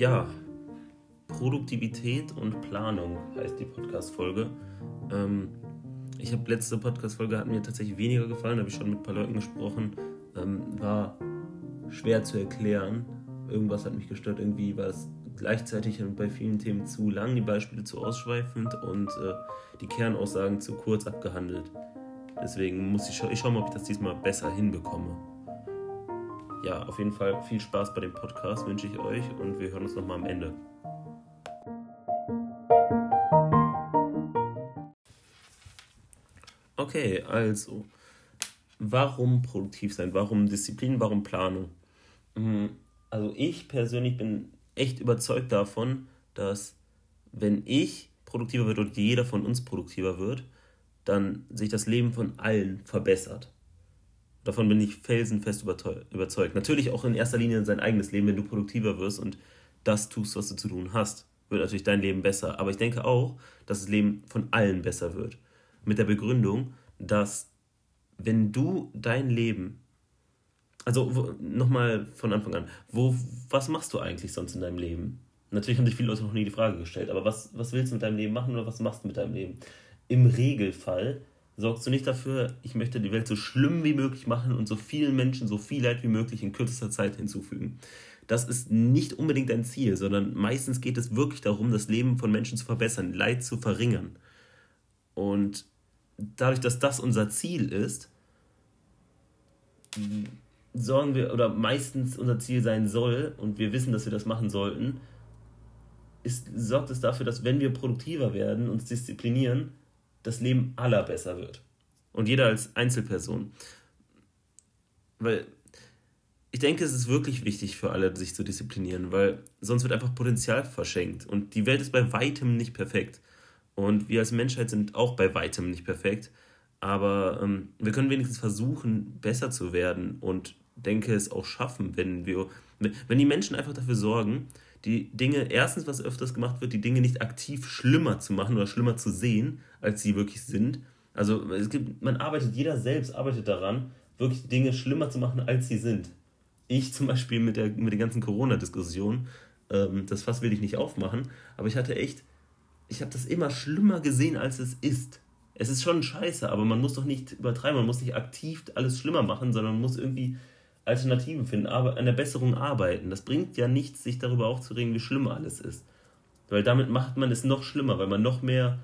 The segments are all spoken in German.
Ja, Produktivität und Planung heißt die Podcast-Folge. Ähm, ich habe letzte Podcast-Folge hat mir tatsächlich weniger gefallen, habe ich schon mit ein paar Leuten gesprochen. Ähm, war schwer zu erklären. Irgendwas hat mich gestört. Irgendwie war es gleichzeitig bei vielen Themen zu lang, die Beispiele zu ausschweifend und äh, die Kernaussagen zu kurz abgehandelt. Deswegen muss ich, scha ich schauen, ob ich das diesmal besser hinbekomme. Ja, auf jeden Fall viel Spaß bei dem Podcast wünsche ich euch und wir hören uns nochmal am Ende. Okay, also, warum produktiv sein? Warum Disziplin? Warum Planung? Mhm, also ich persönlich bin echt überzeugt davon, dass wenn ich produktiver wird und jeder von uns produktiver wird, dann sich das Leben von allen verbessert. Davon bin ich felsenfest überzeugt. Natürlich auch in erster Linie sein eigenes Leben, wenn du produktiver wirst und das tust, was du zu tun hast, wird natürlich dein Leben besser. Aber ich denke auch, dass das Leben von allen besser wird. Mit der Begründung, dass wenn du dein Leben, also nochmal von Anfang an, wo, was machst du eigentlich sonst in deinem Leben? Natürlich haben sich viele Leute noch nie die Frage gestellt, aber was, was willst du mit deinem Leben machen oder was machst du mit deinem Leben? Im Regelfall sorgst du nicht dafür, ich möchte die Welt so schlimm wie möglich machen und so vielen Menschen so viel Leid wie möglich in kürzester Zeit hinzufügen. Das ist nicht unbedingt dein Ziel, sondern meistens geht es wirklich darum, das Leben von Menschen zu verbessern, Leid zu verringern. Und dadurch, dass das unser Ziel ist, sorgen wir, oder meistens unser Ziel sein soll, und wir wissen, dass wir das machen sollten, ist, sorgt es dafür, dass wenn wir produktiver werden, uns disziplinieren, das Leben aller besser wird. Und jeder als Einzelperson. Weil ich denke, es ist wirklich wichtig für alle, sich zu disziplinieren, weil sonst wird einfach Potenzial verschenkt. Und die Welt ist bei weitem nicht perfekt. Und wir als Menschheit sind auch bei weitem nicht perfekt. Aber ähm, wir können wenigstens versuchen, besser zu werden und denke es auch schaffen, wenn wir, wenn die Menschen einfach dafür sorgen, die Dinge, erstens, was öfters gemacht wird, die Dinge nicht aktiv schlimmer zu machen oder schlimmer zu sehen, als sie wirklich sind. Also es gibt, man arbeitet, jeder selbst arbeitet daran, wirklich Dinge schlimmer zu machen, als sie sind. Ich zum Beispiel mit der, mit der ganzen Corona-Diskussion, ähm, das Fass will ich nicht aufmachen, aber ich hatte echt, ich habe das immer schlimmer gesehen, als es ist. Es ist schon scheiße, aber man muss doch nicht übertreiben, man muss nicht aktiv alles schlimmer machen, sondern man muss irgendwie Alternativen finden, aber an der Besserung arbeiten. Das bringt ja nichts, sich darüber aufzuregen, wie schlimm alles ist. Weil damit macht man es noch schlimmer, weil man noch mehr,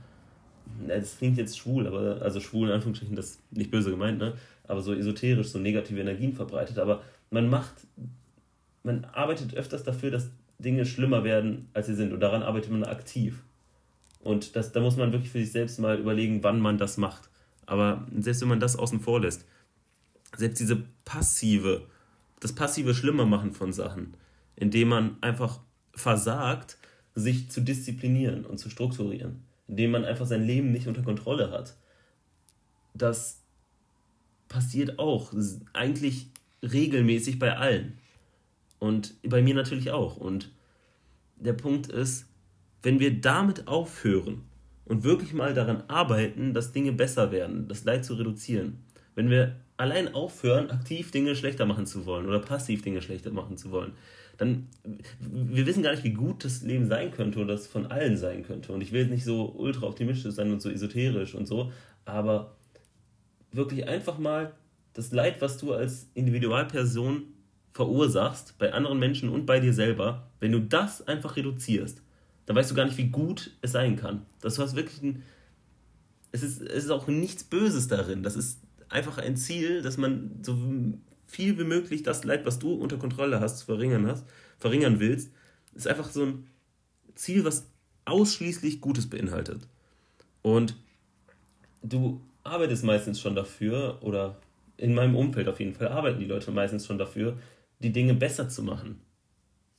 das klingt jetzt schwul, aber also schwul in Anführungsstrichen, das ist nicht böse gemeint, ne? aber so esoterisch, so negative Energien verbreitet. Aber man macht, man arbeitet öfters dafür, dass Dinge schlimmer werden, als sie sind. Und daran arbeitet man aktiv. Und das, da muss man wirklich für sich selbst mal überlegen, wann man das macht. Aber selbst wenn man das außen vor lässt, selbst diese passive, das passive Schlimmer machen von Sachen, indem man einfach versagt, sich zu disziplinieren und zu strukturieren, indem man einfach sein Leben nicht unter Kontrolle hat. Das passiert auch eigentlich regelmäßig bei allen. Und bei mir natürlich auch. Und der Punkt ist, wenn wir damit aufhören und wirklich mal daran arbeiten, dass Dinge besser werden, das Leid zu reduzieren, wenn wir allein aufhören, aktiv Dinge schlechter machen zu wollen oder passiv Dinge schlechter machen zu wollen, dann wir wissen gar nicht, wie gut das Leben sein könnte oder das von allen sein könnte. Und ich will jetzt nicht so ultra optimistisch sein und so esoterisch und so, aber wirklich einfach mal das Leid, was du als Individualperson verursachst, bei anderen Menschen und bei dir selber, wenn du das einfach reduzierst, dann weißt du gar nicht, wie gut es sein kann. Das hast wirklich ein. Es ist, es ist auch nichts Böses darin. Das ist einfach ein Ziel, dass man so viel wie möglich das Leid, was du unter Kontrolle hast, verringern hast, verringern willst, ist einfach so ein Ziel, was ausschließlich Gutes beinhaltet. Und du arbeitest meistens schon dafür, oder in meinem Umfeld auf jeden Fall arbeiten die Leute meistens schon dafür, die Dinge besser zu machen.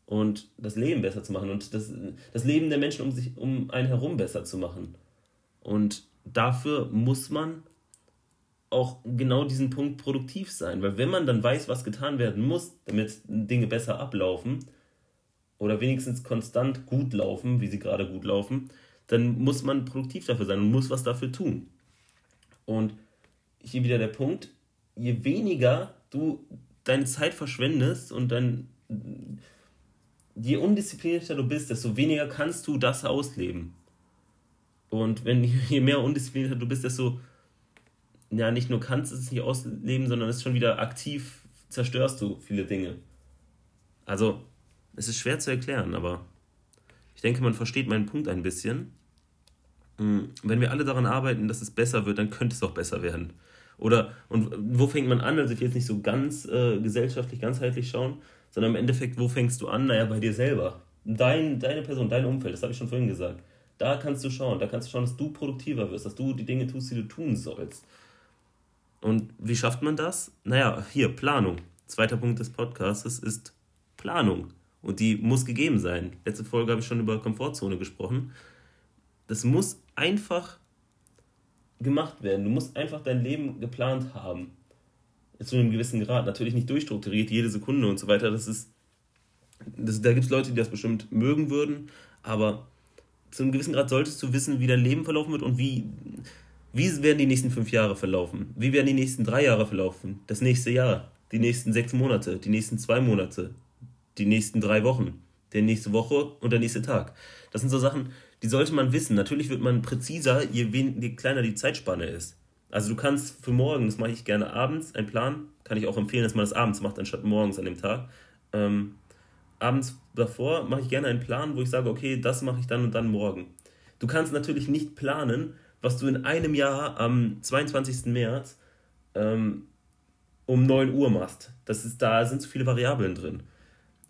Und das Leben besser zu machen und das, das Leben der Menschen um, sich, um einen herum besser zu machen. Und dafür muss man auch genau diesen Punkt produktiv sein. Weil wenn man dann weiß, was getan werden muss, damit Dinge besser ablaufen oder wenigstens konstant gut laufen, wie sie gerade gut laufen, dann muss man produktiv dafür sein und muss was dafür tun. Und hier wieder der Punkt, je weniger du deine Zeit verschwendest und dann je undisziplinierter du bist, desto weniger kannst du das ausleben. Und wenn je mehr undisziplinierter du bist, desto ja nicht nur kannst du es nicht ausleben, sondern es schon wieder aktiv zerstörst du viele Dinge. Also, es ist schwer zu erklären, aber ich denke, man versteht meinen Punkt ein bisschen. Hm, wenn wir alle daran arbeiten, dass es besser wird, dann könnte es auch besser werden. Oder, und wo fängt man an? Also ich will jetzt nicht so ganz äh, gesellschaftlich, ganzheitlich schauen, sondern im Endeffekt, wo fängst du an? Naja, bei dir selber. Dein, deine Person, dein Umfeld, das habe ich schon vorhin gesagt. Da kannst du schauen, da kannst du schauen, dass du produktiver wirst, dass du die Dinge tust, die du tun sollst. Und wie schafft man das? Naja, hier, Planung. Zweiter Punkt des Podcasts ist Planung. Und die muss gegeben sein. Letzte Folge habe ich schon über Komfortzone gesprochen. Das muss einfach gemacht werden. Du musst einfach dein Leben geplant haben. Zu einem gewissen Grad. Natürlich nicht durchstrukturiert, jede Sekunde und so weiter. Das ist. Das, da gibt es Leute, die das bestimmt mögen würden, aber zu einem gewissen Grad solltest du wissen, wie dein Leben verlaufen wird und wie, wie werden die nächsten fünf Jahre verlaufen? Wie werden die nächsten drei Jahre verlaufen? Das nächste Jahr, die nächsten sechs Monate, die nächsten zwei Monate, die nächsten drei Wochen, der nächste Woche und der nächste Tag. Das sind so Sachen, die sollte man wissen. Natürlich wird man präziser, je, wen, je kleiner die Zeitspanne ist. Also du kannst für morgen, das mache ich gerne abends, einen Plan, kann ich auch empfehlen, dass man das abends macht, anstatt morgens an dem Tag. Ähm, abends davor mache ich gerne einen Plan, wo ich sage, okay, das mache ich dann und dann morgen. Du kannst natürlich nicht planen, was du in einem Jahr am 22. März ähm, um 9 Uhr machst. Das ist, da sind so viele Variablen drin.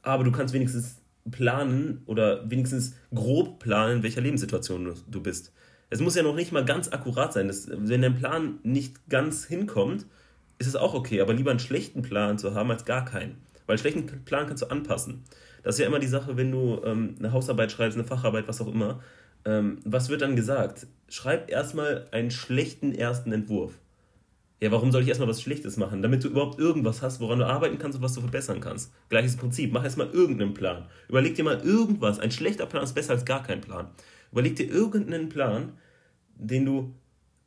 Aber du kannst wenigstens planen oder wenigstens grob planen, in welcher Lebenssituation du, du bist. Es muss ja noch nicht mal ganz akkurat sein. Das, wenn dein Plan nicht ganz hinkommt, ist es auch okay, aber lieber einen schlechten Plan zu haben als gar keinen. Weil einen schlechten Plan kannst du anpassen. Das ist ja immer die Sache, wenn du ähm, eine Hausarbeit schreibst, eine Facharbeit, was auch immer. Ähm, was wird dann gesagt? Schreib erstmal einen schlechten ersten Entwurf. Ja, warum soll ich erstmal was Schlechtes machen? Damit du überhaupt irgendwas hast, woran du arbeiten kannst und was du verbessern kannst. Gleiches Prinzip. Mach erstmal irgendeinen Plan. Überleg dir mal irgendwas. Ein schlechter Plan ist besser als gar kein Plan. Überleg dir irgendeinen Plan, den du,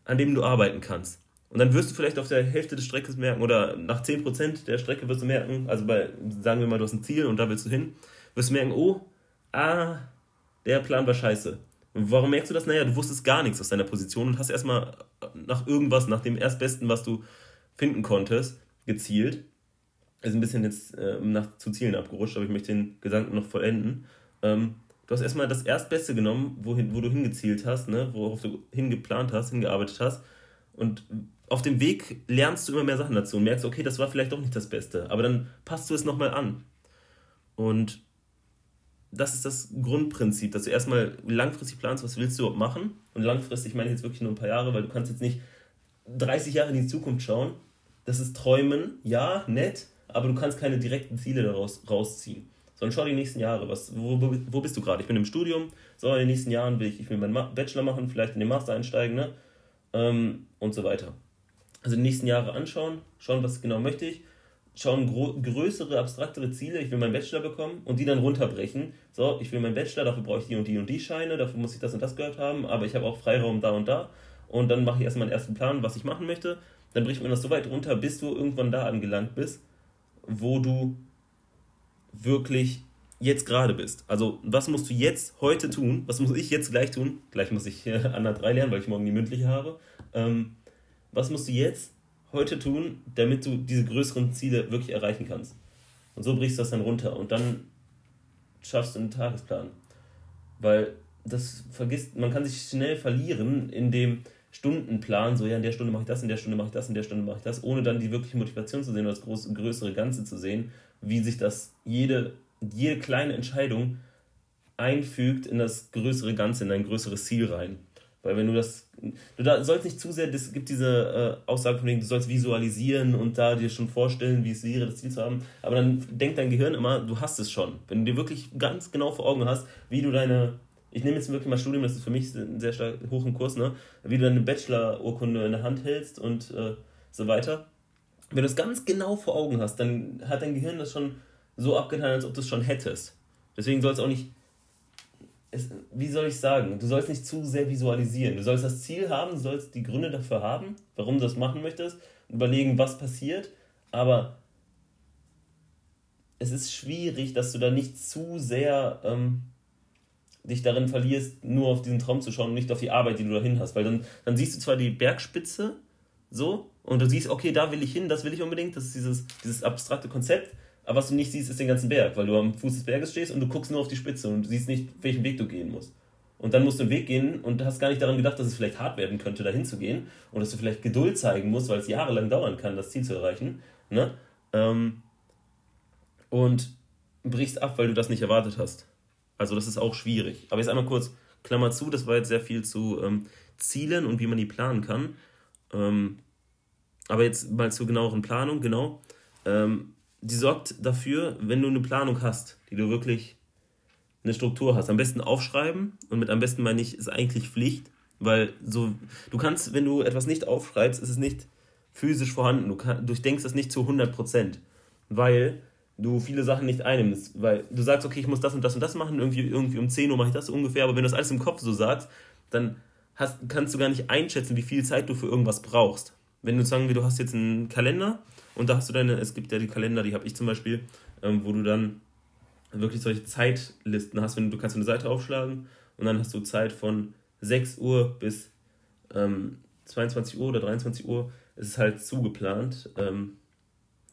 an dem du arbeiten kannst. Und dann wirst du vielleicht auf der Hälfte des Streckes merken, oder nach 10% der Strecke wirst du merken, also bei, sagen wir mal, du hast ein Ziel und da willst du hin, wirst du merken, oh, ah, der Plan war scheiße. Warum merkst du das? Naja, du wusstest gar nichts aus deiner Position und hast erstmal nach irgendwas, nach dem Erstbesten, was du finden konntest, gezielt. Also ein bisschen jetzt äh, nach zu Zielen abgerutscht, aber ich möchte den Gedanken noch vollenden. Ähm, du hast erstmal das Erstbeste genommen, wohin, wo du hingezielt hast, ne, worauf du hingeplant hast, hingearbeitet hast. Und auf dem Weg lernst du immer mehr Sachen dazu und merkst, okay, das war vielleicht doch nicht das Beste, aber dann passt du es nochmal an. Und das ist das Grundprinzip, dass du erstmal langfristig planst, was willst du überhaupt machen. Und langfristig meine ich jetzt wirklich nur ein paar Jahre, weil du kannst jetzt nicht 30 Jahre in die Zukunft schauen. Das ist Träumen, ja, nett, aber du kannst keine direkten Ziele daraus rausziehen. Sondern schau die nächsten Jahre. Was, wo, wo bist du gerade? Ich bin im Studium, so in den nächsten Jahren will ich, ich will meinen Bachelor machen, vielleicht in den Master einsteigen, ne? Ähm, und so weiter. Also die nächsten Jahre anschauen, schauen, was genau möchte ich schauen größere, abstraktere Ziele, ich will meinen Bachelor bekommen und die dann runterbrechen. So, ich will meinen Bachelor, dafür brauche ich die und die und die Scheine, dafür muss ich das und das gehört haben, aber ich habe auch Freiraum da und da. Und dann mache ich erstmal einen ersten Plan, was ich machen möchte. Dann bricht man das so weit runter, bis du irgendwann da angelangt bist, wo du wirklich jetzt gerade bist. Also, was musst du jetzt heute tun? Was muss ich jetzt gleich tun? Gleich muss ich äh, an der 3 lernen, weil ich morgen die mündliche habe. Ähm, was musst du jetzt heute tun, damit du diese größeren Ziele wirklich erreichen kannst. Und so brichst du das dann runter und dann schaffst du einen Tagesplan. Weil das vergisst, man kann sich schnell verlieren in dem Stundenplan, so ja, in der Stunde mache ich das, in der Stunde mache ich das, in der Stunde mache ich das, ohne dann die wirkliche Motivation zu sehen oder das groß, größere Ganze zu sehen, wie sich das jede, jede kleine Entscheidung einfügt in das größere Ganze, in ein größeres Ziel rein. Weil wenn du das, du da sollst nicht zu sehr, es gibt diese äh, Aussage von denen, du sollst visualisieren und da dir schon vorstellen, wie es wäre, das Ziel zu haben. Aber dann denkt dein Gehirn immer, du hast es schon. Wenn du dir wirklich ganz genau vor Augen hast, wie du deine, ich nehme jetzt wirklich mal Studium, das ist für mich sehr stark hoch im Kurs, ne? wie du deine Bachelor-Urkunde in der Hand hältst und äh, so weiter. Wenn du es ganz genau vor Augen hast, dann hat dein Gehirn das schon so abgetan, als ob du es schon hättest. Deswegen soll es auch nicht es, wie soll ich sagen, du sollst nicht zu sehr visualisieren. Du sollst das Ziel haben, du sollst die Gründe dafür haben, warum du das machen möchtest, überlegen, was passiert, aber es ist schwierig, dass du da nicht zu sehr ähm, dich darin verlierst, nur auf diesen Traum zu schauen und nicht auf die Arbeit, die du dahin hast. Weil dann, dann siehst du zwar die Bergspitze so und du siehst, okay, da will ich hin, das will ich unbedingt, das ist dieses, dieses abstrakte Konzept, aber was du nicht siehst, ist den ganzen Berg, weil du am Fuß des Berges stehst und du guckst nur auf die Spitze und du siehst nicht, welchen Weg du gehen musst. Und dann musst du einen Weg gehen und hast gar nicht daran gedacht, dass es vielleicht hart werden könnte, dahin zu gehen und dass du vielleicht Geduld zeigen musst, weil es jahrelang dauern kann, das Ziel zu erreichen. Ne? Ähm, und brichst ab, weil du das nicht erwartet hast. Also das ist auch schwierig. Aber jetzt einmal kurz, Klammer zu, das war jetzt sehr viel zu ähm, Zielen und wie man die planen kann. Ähm, aber jetzt mal zur genaueren Planung, genau. Ähm, die sorgt dafür, wenn du eine Planung hast, die du wirklich eine Struktur hast, am besten aufschreiben und mit am besten meine ich, ist eigentlich Pflicht, weil so, du kannst, wenn du etwas nicht aufschreibst, ist es nicht physisch vorhanden, du kann, durchdenkst es nicht zu 100 Prozent, weil du viele Sachen nicht einnimmst, weil du sagst, okay, ich muss das und das und das machen, irgendwie, irgendwie um 10 Uhr mache ich das ungefähr, aber wenn du das alles im Kopf so sagst, dann hast, kannst du gar nicht einschätzen, wie viel Zeit du für irgendwas brauchst. Wenn du sagen wir, du hast jetzt einen Kalender und da hast du deine, es gibt ja die Kalender, die habe ich zum Beispiel, ähm, wo du dann wirklich solche Zeitlisten hast, wenn du, kannst eine Seite aufschlagen und dann hast du Zeit von 6 Uhr bis ähm, 22 Uhr oder 23 Uhr, ist es halt zugeplant. Ähm,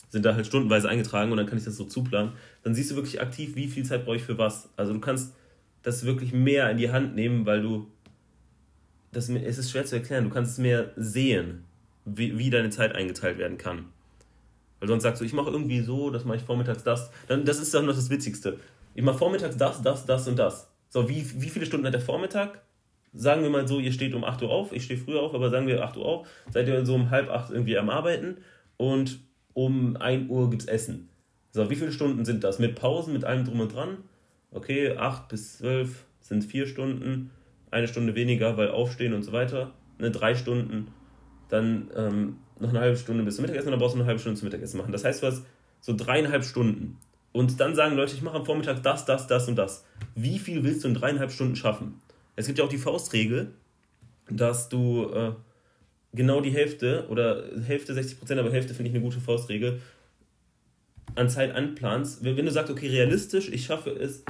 sind da halt stundenweise eingetragen und dann kann ich das so zuplanen. Dann siehst du wirklich aktiv, wie viel Zeit brauche ich für was. Also du kannst das wirklich mehr in die Hand nehmen, weil du das es ist schwer zu erklären. Du kannst es mehr sehen, wie, wie deine Zeit eingeteilt werden kann. Weil sonst sagst du, ich mache irgendwie so, das mache ich vormittags das. Dann, das ist dann noch das Witzigste. Ich mache vormittags das, das, das und das. So, wie, wie viele Stunden hat der Vormittag? Sagen wir mal so, ihr steht um 8 Uhr auf, ich stehe früher auf, aber sagen wir 8 Uhr auf, seid ihr so um halb 8 irgendwie am Arbeiten und um 1 Uhr gibt es Essen. So, wie viele Stunden sind das? Mit Pausen, mit allem drum und dran? Okay, 8 bis 12 sind 4 Stunden, eine Stunde weniger, weil aufstehen und so weiter. Ne, drei Stunden, dann ähm, noch eine halbe Stunde bis zum Mittagessen und dann brauchst du eine halbe Stunde zum Mittagessen machen. Das heißt, du hast so dreieinhalb Stunden. Und dann sagen Leute, ich mache am Vormittag das, das, das und das. Wie viel willst du in dreieinhalb Stunden schaffen? Es gibt ja auch die Faustregel, dass du äh, genau die Hälfte oder Hälfte 60 Prozent, aber Hälfte finde ich eine gute Faustregel, an Zeit anplanst. Wenn, du sagst, okay, realistisch, ich schaffe es,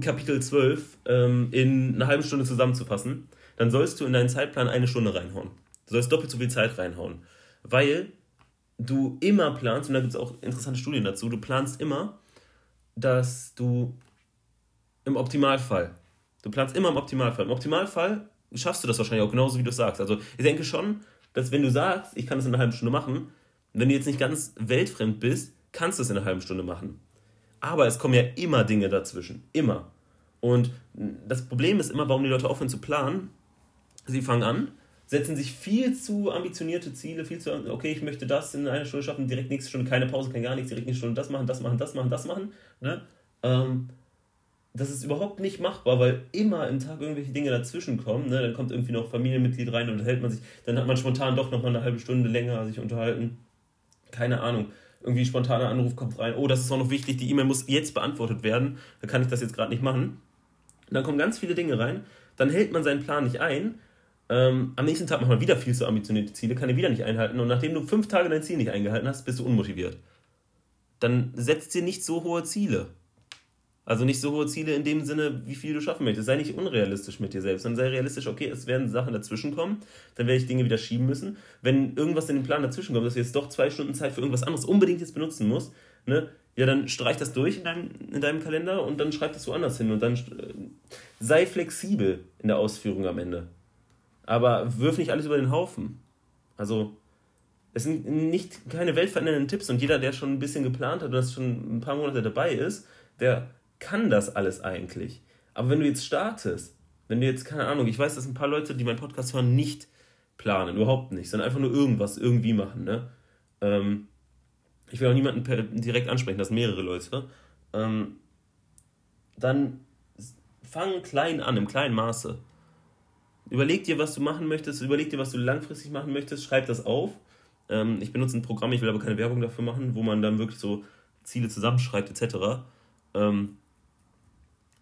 Kapitel 12 ähm, in eine halbe Stunde zusammenzufassen, dann sollst du in deinen Zeitplan eine Stunde reinhauen. Du sollst doppelt so viel Zeit reinhauen. Weil du immer planst, und da gibt es auch interessante Studien dazu, du planst immer, dass du im Optimalfall, du planst immer im Optimalfall. Im Optimalfall schaffst du das wahrscheinlich auch genauso, wie du es sagst. Also ich denke schon, dass wenn du sagst, ich kann das in einer halben Stunde machen, wenn du jetzt nicht ganz weltfremd bist, kannst du es in einer halben Stunde machen. Aber es kommen ja immer Dinge dazwischen. Immer. Und das Problem ist immer, warum die Leute aufhören zu planen. Sie fangen an, setzen sich viel zu ambitionierte Ziele, viel zu, okay, ich möchte das in einer Stunde schaffen, direkt nächste Stunde, keine Pause, kein gar nichts, direkt nächste Stunde das machen, das machen, das machen, das machen. Ne? Ähm, das ist überhaupt nicht machbar, weil immer im Tag irgendwelche Dinge dazwischen kommen. Ne? Dann kommt irgendwie noch Familienmitglied rein und dann hält man sich, dann hat man spontan doch noch mal eine halbe Stunde länger sich unterhalten. Keine Ahnung. Irgendwie spontaner Anruf kommt rein. Oh, das ist auch noch wichtig, die E-Mail muss jetzt beantwortet werden. Da kann ich das jetzt gerade nicht machen. dann kommen ganz viele Dinge rein. Dann hält man seinen Plan nicht ein. Ähm, am nächsten Tag macht man wieder viel zu ambitionierte Ziele, kann er wieder nicht einhalten. Und nachdem du fünf Tage dein Ziel nicht eingehalten hast, bist du unmotiviert. Dann setzt dir nicht so hohe Ziele. Also nicht so hohe Ziele in dem Sinne, wie viel du schaffen möchtest. Sei nicht unrealistisch mit dir selbst, sondern sei realistisch, okay, es werden Sachen dazwischen kommen, dann werde ich Dinge wieder schieben müssen. Wenn irgendwas in den Plan dazwischen kommt, dass du jetzt doch zwei Stunden Zeit für irgendwas anderes unbedingt jetzt benutzen musst, ne, ja, dann streich das durch in deinem, in deinem Kalender und dann schreib das woanders hin und dann äh, sei flexibel in der Ausführung am Ende. Aber wirf nicht alles über den Haufen. Also, es sind nicht keine weltverändernden Tipps und jeder, der schon ein bisschen geplant hat und das schon ein paar Monate dabei ist, der kann das alles eigentlich. Aber wenn du jetzt startest, wenn du jetzt, keine Ahnung, ich weiß, dass ein paar Leute, die meinen Podcast hören, nicht planen, überhaupt nicht, sondern einfach nur irgendwas irgendwie machen, ne? Ähm, ich will auch niemanden per, direkt ansprechen, das sind mehrere Leute. Ähm, dann fang klein an, im kleinen Maße. Überleg dir, was du machen möchtest, überleg dir, was du langfristig machen möchtest, schreib das auf. Ähm, ich benutze ein Programm, ich will aber keine Werbung dafür machen, wo man dann wirklich so Ziele zusammenschreibt, etc. Ähm,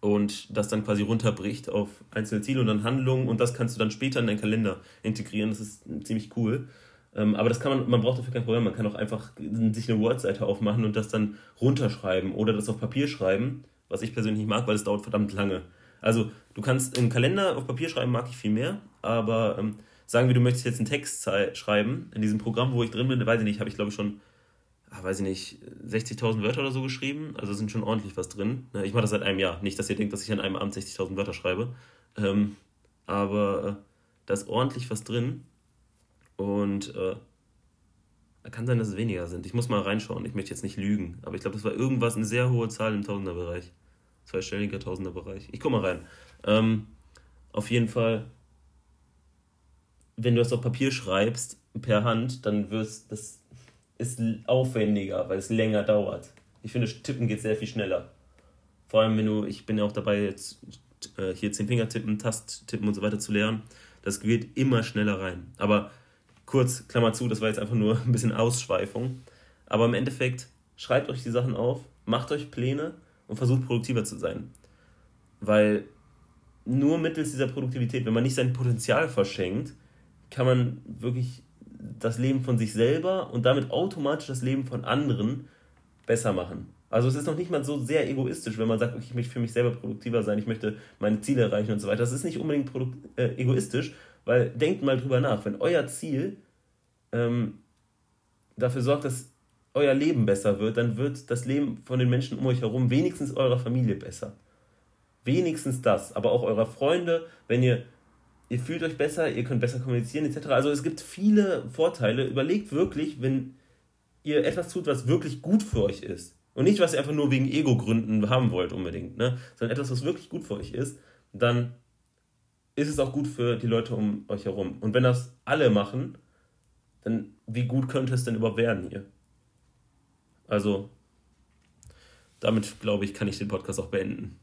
und das dann quasi runterbricht auf einzelne Ziele und dann Handlungen und das kannst du dann später in deinen Kalender integrieren. Das ist ziemlich cool. Ähm, aber das kann man, man braucht dafür kein Programm. Man kann auch einfach sich eine Word-Seite aufmachen und das dann runterschreiben oder das auf Papier schreiben, was ich persönlich mag, weil es dauert verdammt lange. Also du kannst einen Kalender auf Papier schreiben, mag ich viel mehr, aber ähm, sagen wir, du möchtest jetzt einen Text schreiben in diesem Programm, wo ich drin bin, weiß ich nicht, habe ich glaube ich schon, ach, weiß ich nicht, 60.000 Wörter oder so geschrieben, also sind schon ordentlich was drin. Ne, ich mache das seit einem Jahr, nicht, dass ihr denkt, dass ich an einem Abend 60.000 Wörter schreibe, ähm, aber äh, da ist ordentlich was drin und äh, kann sein, dass es weniger sind. Ich muss mal reinschauen. Ich möchte jetzt nicht lügen. Aber ich glaube, das war irgendwas, eine sehr hohe Zahl im Tausenderbereich. Zweistelliger Tausenderbereich. Ich guck mal rein. Ähm, auf jeden Fall, wenn du das auf Papier schreibst, per Hand, dann wirst das ist aufwendiger, weil es länger dauert. Ich finde, Tippen geht sehr viel schneller. Vor allem, wenn du, ich bin ja auch dabei, jetzt äh, hier zehn Finger tippen, Tast tippen und so weiter zu lernen. Das geht immer schneller rein. Aber kurz, Klammer zu, das war jetzt einfach nur ein bisschen Ausschweifung. Aber im Endeffekt, schreibt euch die Sachen auf, macht euch Pläne und versucht produktiver zu sein. Weil nur mittels dieser Produktivität, wenn man nicht sein Potenzial verschenkt, kann man wirklich das Leben von sich selber und damit automatisch das Leben von anderen besser machen. Also es ist noch nicht mal so sehr egoistisch, wenn man sagt, okay, ich möchte für mich selber produktiver sein, ich möchte meine Ziele erreichen und so weiter. Das ist nicht unbedingt äh, egoistisch, weil denkt mal drüber nach, wenn euer Ziel ähm, dafür sorgt, dass euer Leben besser wird, dann wird das Leben von den Menschen um euch herum, wenigstens eurer Familie besser. Wenigstens das, aber auch eurer Freunde, wenn ihr, ihr fühlt euch besser, ihr könnt besser kommunizieren etc. Also es gibt viele Vorteile. Überlegt wirklich, wenn ihr etwas tut, was wirklich gut für euch ist. Und nicht, was ihr einfach nur wegen Ego-Gründen haben wollt unbedingt, ne? sondern etwas, was wirklich gut für euch ist, dann ist es auch gut für die Leute um euch herum. Und wenn das alle machen, dann wie gut könnte es denn überhaupt werden hier? Also, damit glaube ich, kann ich den Podcast auch beenden.